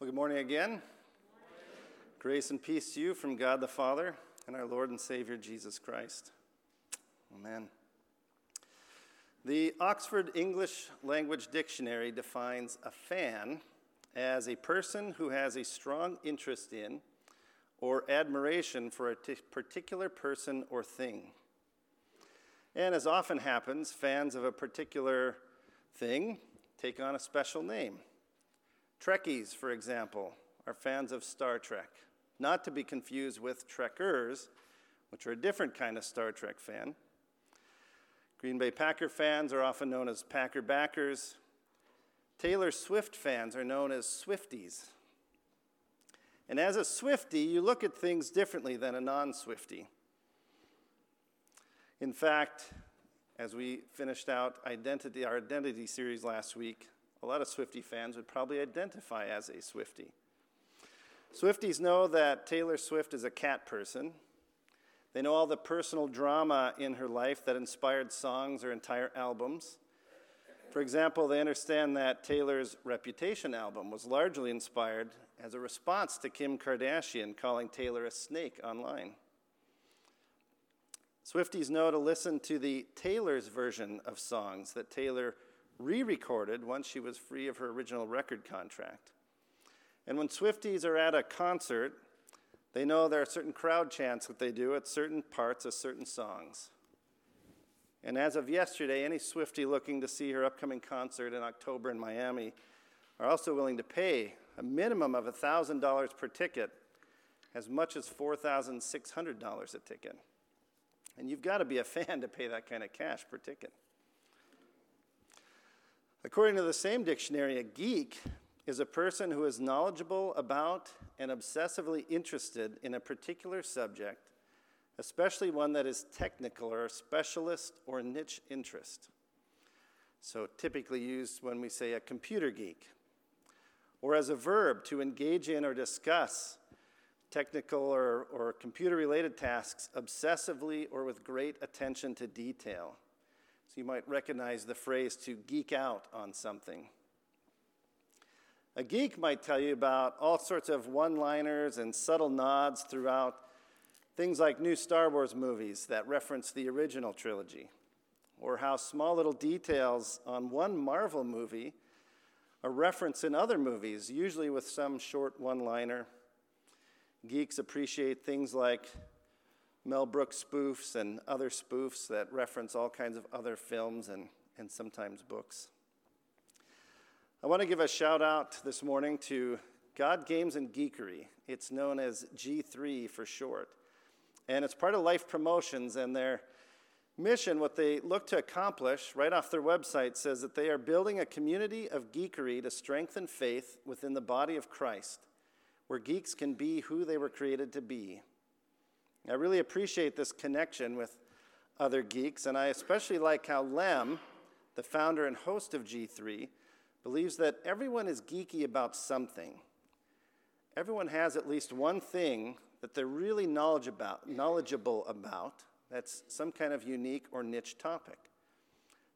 Well, good morning again. Grace and peace to you from God the Father and our Lord and Savior Jesus Christ. Amen. The Oxford English Language Dictionary defines a fan as a person who has a strong interest in or admiration for a t- particular person or thing. And as often happens, fans of a particular thing take on a special name. Trekkies, for example, are fans of Star Trek, not to be confused with Trekkers, which are a different kind of Star Trek fan. Green Bay Packer fans are often known as Packer backers. Taylor Swift fans are known as Swifties. And as a Swiftie, you look at things differently than a non Swiftie. In fact, as we finished out identity, our identity series last week, a lot of Swiftie fans would probably identify as a Swiftie. Swifties know that Taylor Swift is a cat person. They know all the personal drama in her life that inspired songs or entire albums. For example, they understand that Taylor's Reputation album was largely inspired as a response to Kim Kardashian calling Taylor a snake online. Swifties know to listen to the Taylor's version of songs that Taylor re recorded once she was free of her original record contract. And when Swifties are at a concert, they know there are certain crowd chants that they do at certain parts of certain songs. And as of yesterday, any Swiftie looking to see her upcoming concert in October in Miami are also willing to pay a minimum of $1,000 per ticket, as much as $4,600 a ticket. And you've got to be a fan to pay that kind of cash per ticket. According to the same dictionary, a geek is a person who is knowledgeable about and obsessively interested in a particular subject, especially one that is technical or specialist or niche interest. So, typically used when we say a computer geek, or as a verb to engage in or discuss technical or, or computer related tasks obsessively or with great attention to detail. So you might recognize the phrase to geek out on something. A geek might tell you about all sorts of one liners and subtle nods throughout things like new Star Wars movies that reference the original trilogy, or how small little details on one Marvel movie are referenced in other movies, usually with some short one liner. Geeks appreciate things like Mel Brooks spoofs and other spoofs that reference all kinds of other films and, and sometimes books. I want to give a shout out this morning to God Games and Geekery. It's known as G3 for short. And it's part of Life Promotions, and their mission, what they look to accomplish right off their website, says that they are building a community of geekery to strengthen faith within the body of Christ, where geeks can be who they were created to be. I really appreciate this connection with other geeks, and I especially like how Lem, the founder and host of G3, believes that everyone is geeky about something. Everyone has at least one thing that they're really knowledge about, knowledgeable about that's some kind of unique or niche topic.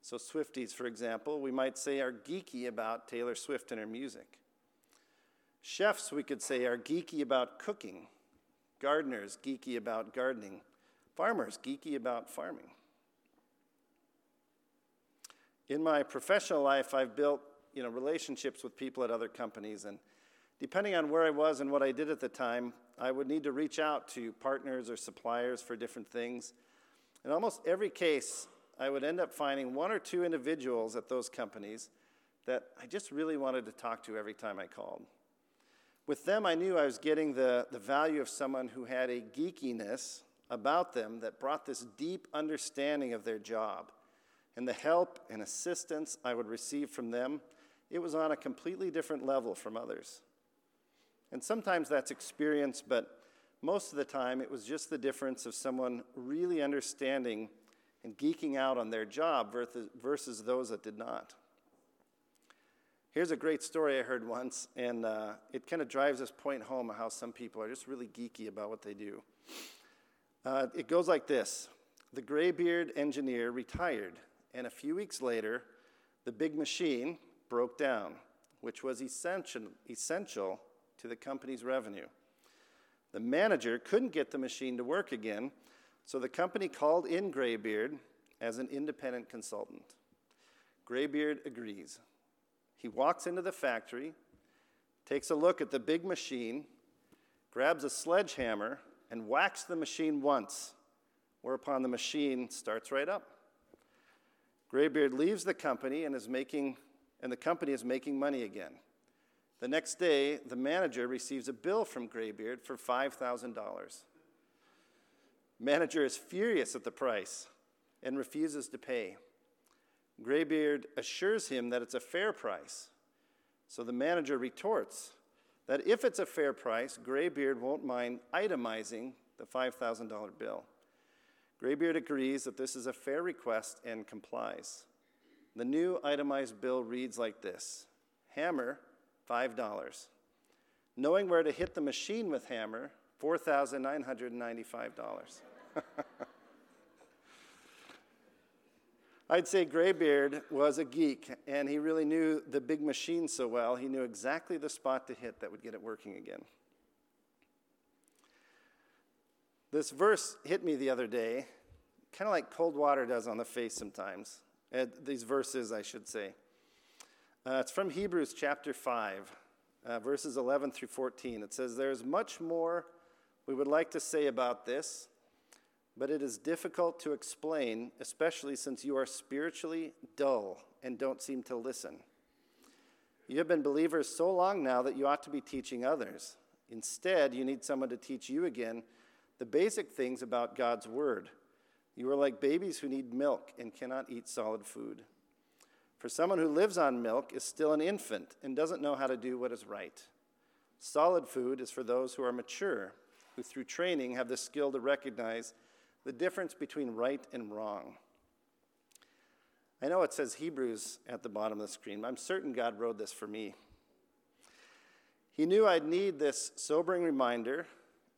So, Swifties, for example, we might say are geeky about Taylor Swift and her music. Chefs, we could say, are geeky about cooking. Gardeners, geeky about gardening. Farmers, geeky about farming. In my professional life, I've built you know, relationships with people at other companies, and depending on where I was and what I did at the time, I would need to reach out to partners or suppliers for different things. In almost every case, I would end up finding one or two individuals at those companies that I just really wanted to talk to every time I called. With them, I knew I was getting the, the value of someone who had a geekiness about them that brought this deep understanding of their job. And the help and assistance I would receive from them, it was on a completely different level from others. And sometimes that's experience, but most of the time it was just the difference of someone really understanding and geeking out on their job versus those that did not. Here's a great story I heard once, and uh, it kind of drives this point home how some people are just really geeky about what they do. Uh, it goes like this The graybeard engineer retired, and a few weeks later, the big machine broke down, which was essential, essential to the company's revenue. The manager couldn't get the machine to work again, so the company called in Graybeard as an independent consultant. Graybeard agrees. He walks into the factory, takes a look at the big machine, grabs a sledgehammer, and whacks the machine once, whereupon the machine starts right up. Graybeard leaves the company and is making and the company is making money again. The next day, the manager receives a bill from Graybeard for $5,000. Manager is furious at the price and refuses to pay. Graybeard assures him that it's a fair price. So the manager retorts that if it's a fair price, Graybeard won't mind itemizing the $5,000 bill. Graybeard agrees that this is a fair request and complies. The new itemized bill reads like this Hammer, $5. Knowing where to hit the machine with hammer, $4,995. I'd say Graybeard was a geek, and he really knew the big machine so well, he knew exactly the spot to hit that would get it working again. This verse hit me the other day, kind of like cold water does on the face sometimes. These verses, I should say. Uh, it's from Hebrews chapter 5, uh, verses 11 through 14. It says, There's much more we would like to say about this but it is difficult to explain, especially since you are spiritually dull and don't seem to listen. You have been believers so long now that you ought to be teaching others. Instead, you need someone to teach you again the basic things about God's Word. You are like babies who need milk and cannot eat solid food. For someone who lives on milk is still an infant and doesn't know how to do what is right. Solid food is for those who are mature, who through training have the skill to recognize the difference between right and wrong. I know it says Hebrews at the bottom of the screen, but I'm certain God wrote this for me. He knew I'd need this sobering reminder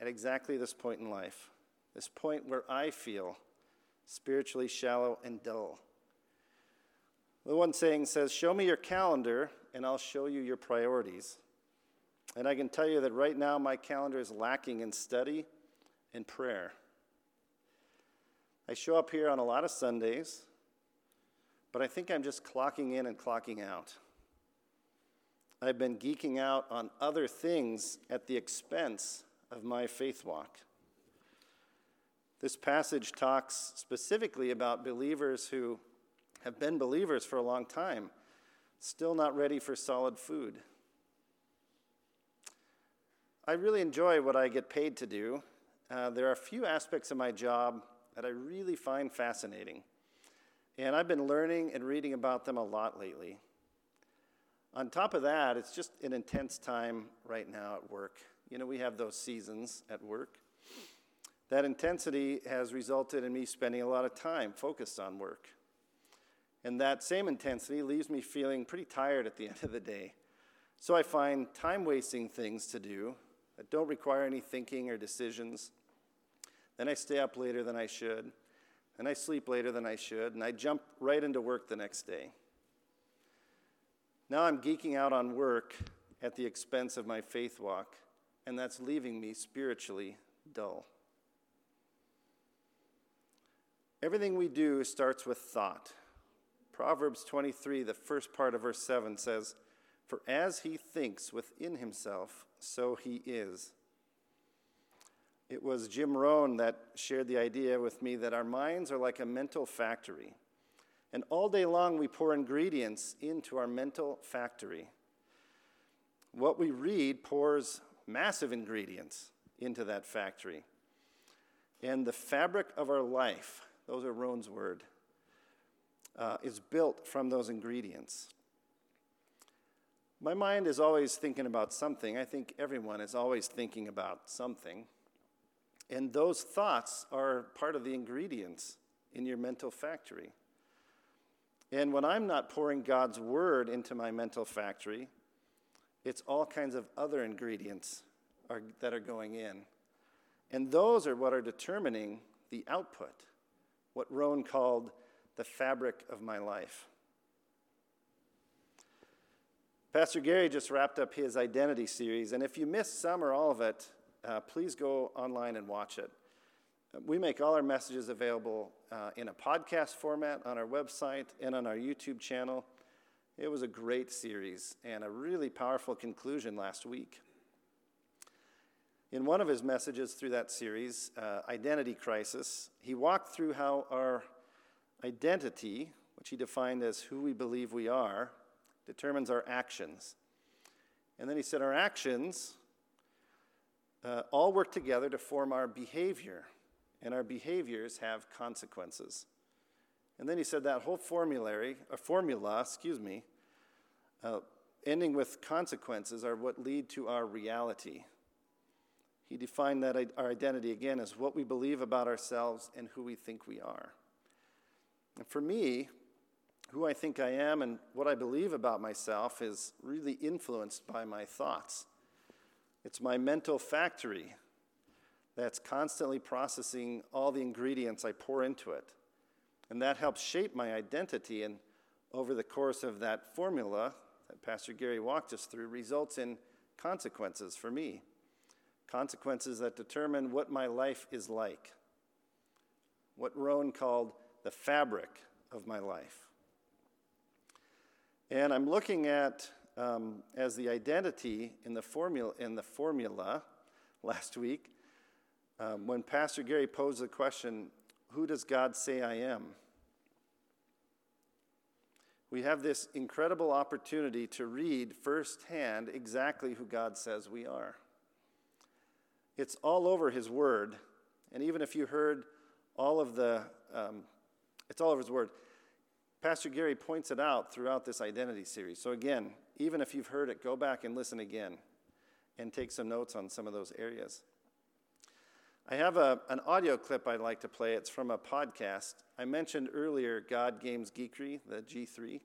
at exactly this point in life, this point where I feel spiritually shallow and dull. The one saying says, Show me your calendar, and I'll show you your priorities. And I can tell you that right now my calendar is lacking in study and prayer. Show up here on a lot of Sundays, but I think I'm just clocking in and clocking out. I've been geeking out on other things at the expense of my faith walk. This passage talks specifically about believers who have been believers for a long time, still not ready for solid food. I really enjoy what I get paid to do. Uh, there are a few aspects of my job that I really find fascinating. And I've been learning and reading about them a lot lately. On top of that, it's just an intense time right now at work. You know, we have those seasons at work. That intensity has resulted in me spending a lot of time focused on work. And that same intensity leaves me feeling pretty tired at the end of the day. So I find time wasting things to do that don't require any thinking or decisions then I stay up later than I should. And I sleep later than I should. And I jump right into work the next day. Now I'm geeking out on work at the expense of my faith walk, and that's leaving me spiritually dull. Everything we do starts with thought. Proverbs 23, the first part of verse 7 says, For as he thinks within himself, so he is. It was Jim Rohn that shared the idea with me that our minds are like a mental factory. And all day long, we pour ingredients into our mental factory. What we read pours massive ingredients into that factory. And the fabric of our life, those are Rohn's word, uh, is built from those ingredients. My mind is always thinking about something. I think everyone is always thinking about something. And those thoughts are part of the ingredients in your mental factory. And when I'm not pouring God's word into my mental factory, it's all kinds of other ingredients are, that are going in. And those are what are determining the output, what Rohn called the fabric of my life. Pastor Gary just wrapped up his identity series, and if you missed some or all of it, uh, please go online and watch it. We make all our messages available uh, in a podcast format on our website and on our YouTube channel. It was a great series and a really powerful conclusion last week. In one of his messages through that series, uh, Identity Crisis, he walked through how our identity, which he defined as who we believe we are, determines our actions. And then he said our actions uh, all work together to form our behavior and our behaviors have consequences. And then he said that whole formulary, a formula, excuse me, uh, ending with consequences are what lead to our reality. He defined that our identity again as what we believe about ourselves and who we think we are. And for me, who I think I am and what I believe about myself is really influenced by my thoughts. It's my mental factory that's constantly processing all the ingredients I pour into it. And that helps shape my identity. And over the course of that formula that Pastor Gary walked us through, results in consequences for me. Consequences that determine what my life is like. What Rohn called the fabric of my life. And I'm looking at um, as the identity in the formula in the formula last week um, when Pastor Gary posed the question, Who does God say I am? We have this incredible opportunity to read firsthand exactly who God says we are. It's all over His Word, and even if you heard all of the, um, it's all over His Word. Pastor Gary points it out throughout this identity series. So, again, even if you've heard it, go back and listen again and take some notes on some of those areas. I have a, an audio clip I'd like to play. It's from a podcast. I mentioned earlier God Games Geekery, the G3.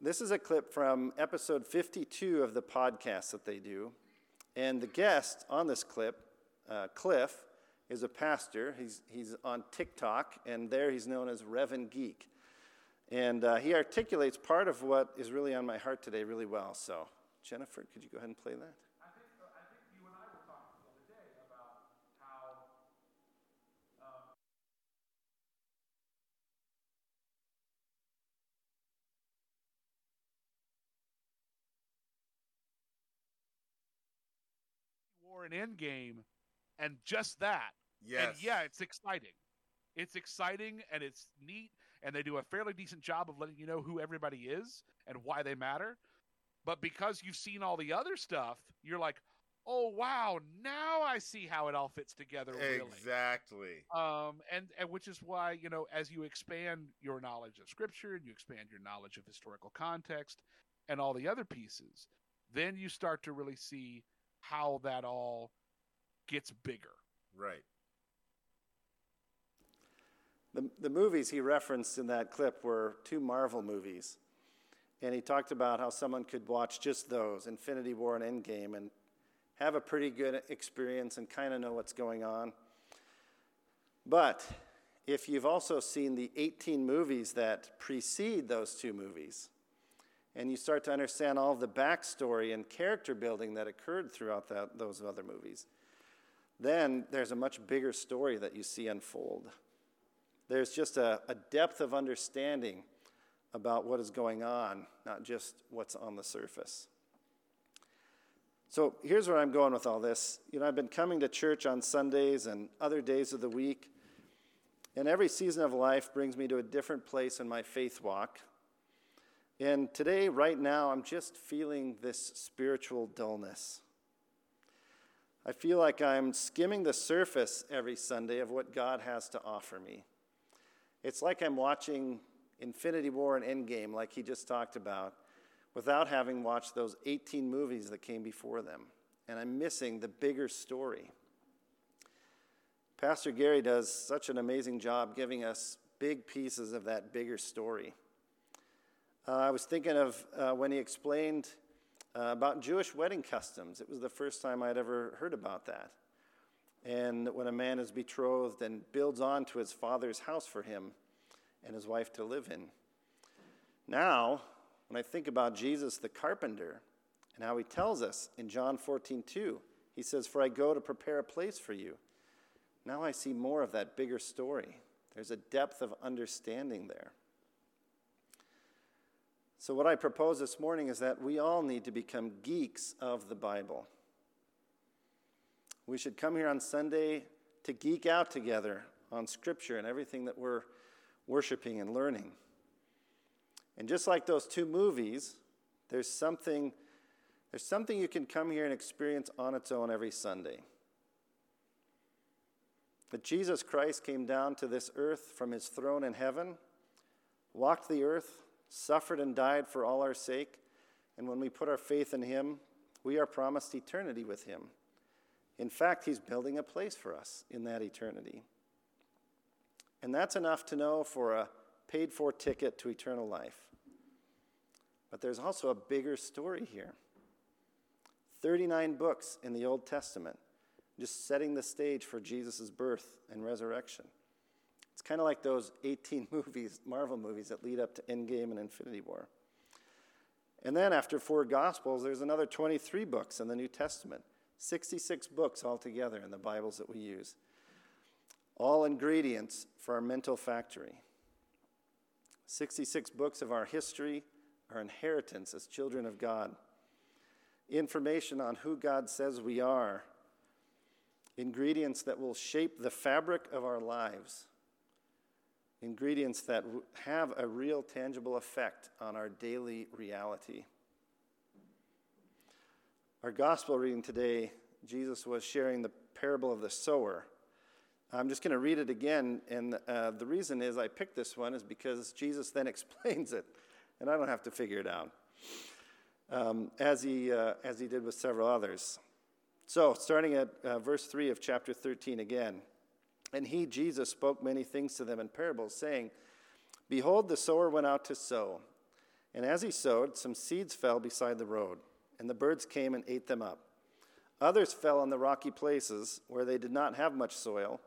This is a clip from episode 52 of the podcast that they do. And the guest on this clip, uh, Cliff, is a pastor. He's, he's on TikTok, and there he's known as Reverend Geek. And uh, he articulates part of what is really on my heart today really well. So, Jennifer, could you go ahead and play that? I think uh I think you and I were talking the about how um for an end game and just that. Yes. And yeah, it's exciting. It's exciting and it's neat and they do a fairly decent job of letting you know who everybody is and why they matter. But because you've seen all the other stuff, you're like, "Oh wow, now I see how it all fits together." Really. Exactly. Um, and and which is why you know, as you expand your knowledge of Scripture and you expand your knowledge of historical context and all the other pieces, then you start to really see how that all gets bigger. Right. The, the movies he referenced in that clip were two Marvel movies. And he talked about how someone could watch just those, Infinity War and Endgame, and have a pretty good experience and kind of know what's going on. But if you've also seen the 18 movies that precede those two movies, and you start to understand all the backstory and character building that occurred throughout that, those other movies. Then there's a much bigger story that you see unfold. There's just a, a depth of understanding about what is going on, not just what's on the surface. So here's where I'm going with all this. You know, I've been coming to church on Sundays and other days of the week, and every season of life brings me to a different place in my faith walk. And today, right now, I'm just feeling this spiritual dullness. I feel like I'm skimming the surface every Sunday of what God has to offer me. It's like I'm watching Infinity War and Endgame, like he just talked about, without having watched those 18 movies that came before them. And I'm missing the bigger story. Pastor Gary does such an amazing job giving us big pieces of that bigger story. Uh, I was thinking of uh, when he explained uh, about Jewish wedding customs. It was the first time I'd ever heard about that. And when a man is betrothed and builds on to his father's house for him and his wife to live in. Now, when I think about Jesus the carpenter and how he tells us in John 14, 2, he says, For I go to prepare a place for you. Now I see more of that bigger story. There's a depth of understanding there. So, what I propose this morning is that we all need to become geeks of the Bible. We should come here on Sunday to geek out together on Scripture and everything that we're worshiping and learning. And just like those two movies, there's something, there's something you can come here and experience on its own every Sunday. That Jesus Christ came down to this earth from his throne in heaven, walked the earth, suffered and died for all our sake, and when we put our faith in him, we are promised eternity with him. In fact, he's building a place for us in that eternity. And that's enough to know for a paid for ticket to eternal life. But there's also a bigger story here 39 books in the Old Testament, just setting the stage for Jesus' birth and resurrection. It's kind of like those 18 movies, Marvel movies, that lead up to Endgame and Infinity War. And then after four Gospels, there's another 23 books in the New Testament, 66 books altogether in the Bibles that we use. All ingredients for our mental factory. 66 books of our history, our inheritance as children of God, information on who God says we are, ingredients that will shape the fabric of our lives, ingredients that have a real tangible effect on our daily reality. Our gospel reading today, Jesus was sharing the parable of the sower. I'm just going to read it again, and uh, the reason is I picked this one is because Jesus then explains it and I don't have to figure it out, um, as, he, uh, as he did with several others. So, starting at uh, verse 3 of chapter 13 again. And he, Jesus, spoke many things to them in parables, saying, Behold, the sower went out to sow. And as he sowed, some seeds fell beside the road, and the birds came and ate them up. Others fell on the rocky places where they did not have much soil,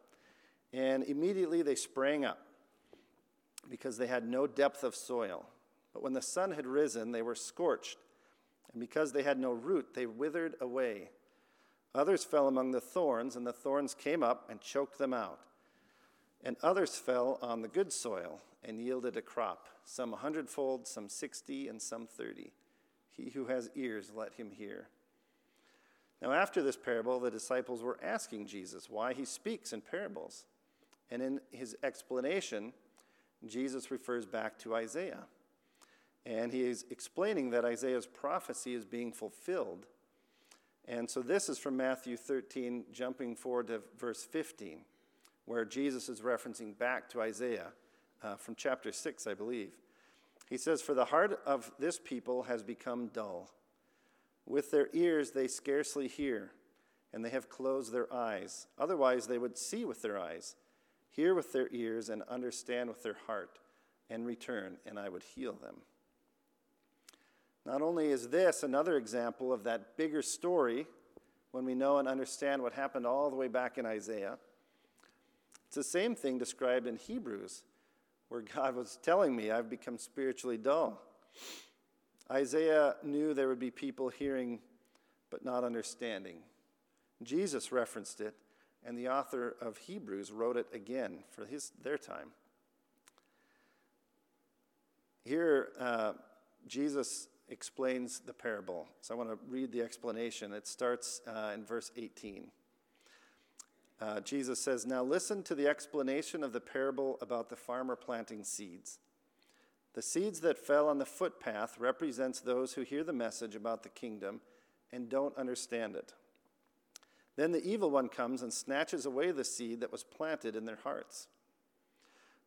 and immediately they sprang up because they had no depth of soil. But when the sun had risen, they were scorched, and because they had no root, they withered away. Others fell among the thorns, and the thorns came up and choked them out. And others fell on the good soil and yielded a crop, some a hundredfold, some sixty, and some thirty. He who has ears, let him hear. Now, after this parable, the disciples were asking Jesus why he speaks in parables. And in his explanation, Jesus refers back to Isaiah. And he is explaining that Isaiah's prophecy is being fulfilled. And so this is from Matthew 13, jumping forward to verse 15, where Jesus is referencing back to Isaiah uh, from chapter 6, I believe. He says, For the heart of this people has become dull. With their ears they scarcely hear, and they have closed their eyes. Otherwise, they would see with their eyes, hear with their ears, and understand with their heart, and return, and I would heal them. Not only is this another example of that bigger story when we know and understand what happened all the way back in Isaiah, it's the same thing described in Hebrews, where God was telling me I've become spiritually dull. Isaiah knew there would be people hearing but not understanding. Jesus referenced it, and the author of Hebrews wrote it again for his, their time. Here, uh, Jesus explains the parable. So I want to read the explanation. It starts uh, in verse 18. Uh, Jesus says, Now listen to the explanation of the parable about the farmer planting seeds. The seeds that fell on the footpath represents those who hear the message about the kingdom and don't understand it. Then the evil one comes and snatches away the seed that was planted in their hearts.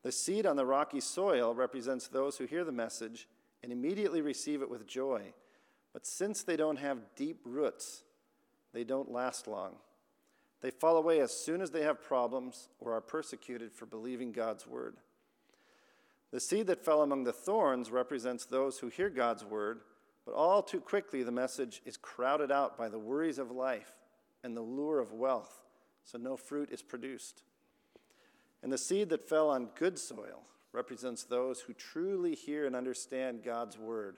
The seed on the rocky soil represents those who hear the message and immediately receive it with joy. But since they don't have deep roots, they don't last long. They fall away as soon as they have problems or are persecuted for believing God's word. The seed that fell among the thorns represents those who hear God's word, but all too quickly the message is crowded out by the worries of life and the lure of wealth, so no fruit is produced. And the seed that fell on good soil represents those who truly hear and understand God's word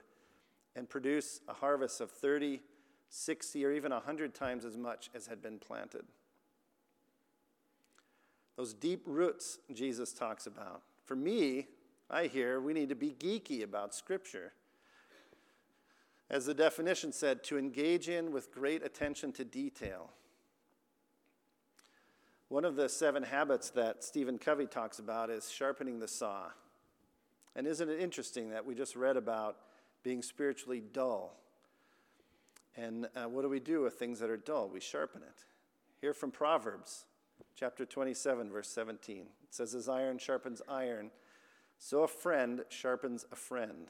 and produce a harvest of 30, 60, or even 100 times as much as had been planted. Those deep roots Jesus talks about. For me, I hear we need to be geeky about Scripture. As the definition said, to engage in with great attention to detail. One of the seven habits that Stephen Covey talks about is sharpening the saw. And isn't it interesting that we just read about being spiritually dull? And uh, what do we do with things that are dull? We sharpen it. Here from Proverbs chapter 27, verse 17. It says, As iron sharpens iron, so a friend sharpens a friend.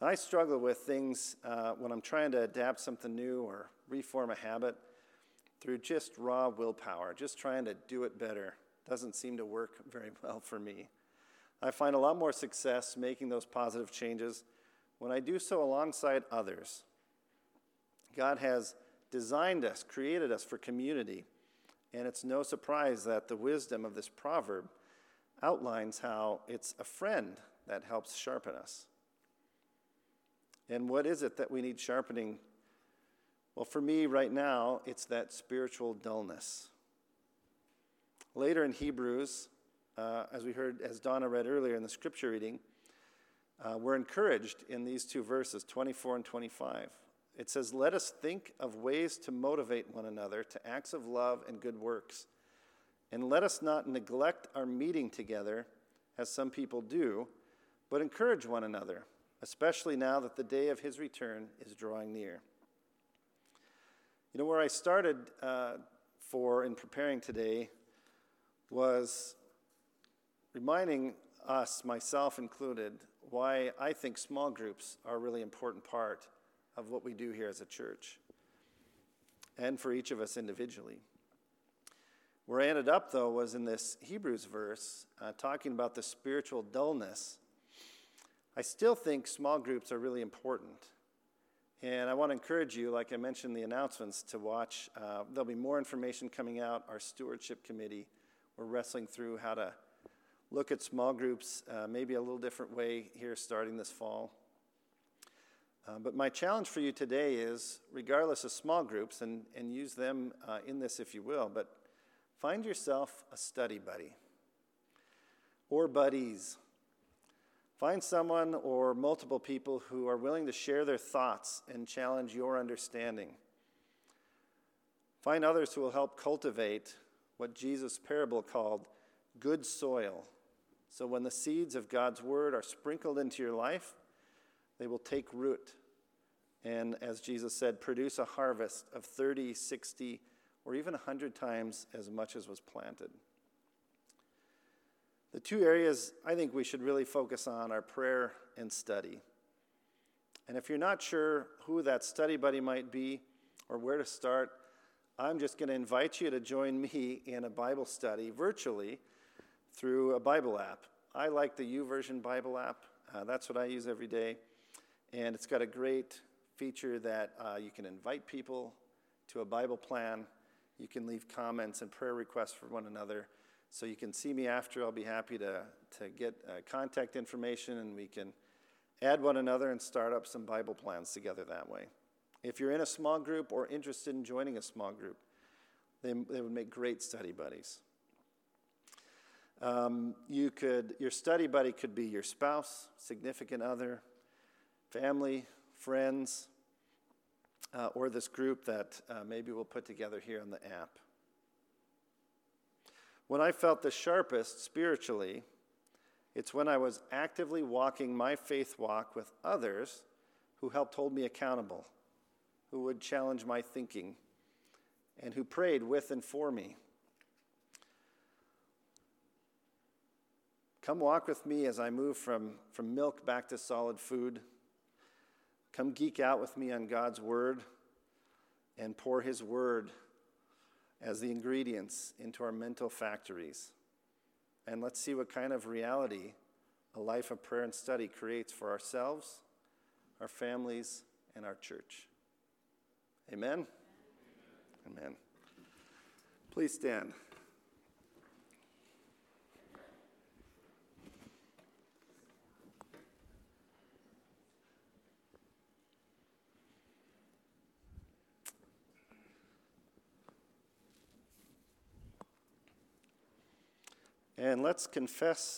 I struggle with things uh, when I'm trying to adapt something new or reform a habit through just raw willpower, just trying to do it better. Doesn't seem to work very well for me. I find a lot more success making those positive changes when I do so alongside others. God has designed us, created us for community, and it's no surprise that the wisdom of this proverb outlines how it's a friend that helps sharpen us. And what is it that we need sharpening? Well, for me right now, it's that spiritual dullness. Later in Hebrews, uh, as we heard, as Donna read earlier in the scripture reading, uh, we're encouraged in these two verses, 24 and 25. It says, Let us think of ways to motivate one another to acts of love and good works. And let us not neglect our meeting together, as some people do, but encourage one another, especially now that the day of his return is drawing near. You know, where I started uh, for in preparing today was reminding us, myself included, why I think small groups are a really important part of what we do here as a church and for each of us individually. Where I ended up, though, was in this Hebrews verse, uh, talking about the spiritual dullness. I still think small groups are really important. And I want to encourage you, like I mentioned the announcements, to watch. Uh, there'll be more information coming out. Our stewardship committee, we're wrestling through how to look at small groups uh, maybe a little different way here starting this fall. Uh, but my challenge for you today is regardless of small groups, and, and use them uh, in this if you will, but Find yourself a study buddy or buddies. Find someone or multiple people who are willing to share their thoughts and challenge your understanding. Find others who will help cultivate what Jesus' parable called good soil. So when the seeds of God's word are sprinkled into your life, they will take root. And as Jesus said, produce a harvest of 30, 60, or even 100 times as much as was planted. The two areas I think we should really focus on are prayer and study. And if you're not sure who that study buddy might be or where to start, I'm just going to invite you to join me in a Bible study virtually through a Bible app. I like the YouVersion Bible app. Uh, that's what I use every day. And it's got a great feature that uh, you can invite people to a Bible plan you can leave comments and prayer requests for one another. So you can see me after. I'll be happy to, to get uh, contact information and we can add one another and start up some Bible plans together that way. If you're in a small group or interested in joining a small group, they, they would make great study buddies. Um, you could, your study buddy could be your spouse, significant other, family, friends, uh, or this group that uh, maybe we'll put together here on the app. When I felt the sharpest spiritually, it's when I was actively walking my faith walk with others who helped hold me accountable, who would challenge my thinking, and who prayed with and for me. Come walk with me as I move from, from milk back to solid food Come geek out with me on God's Word and pour His Word as the ingredients into our mental factories. And let's see what kind of reality a life of prayer and study creates for ourselves, our families, and our church. Amen? Amen. Please stand. And let's confess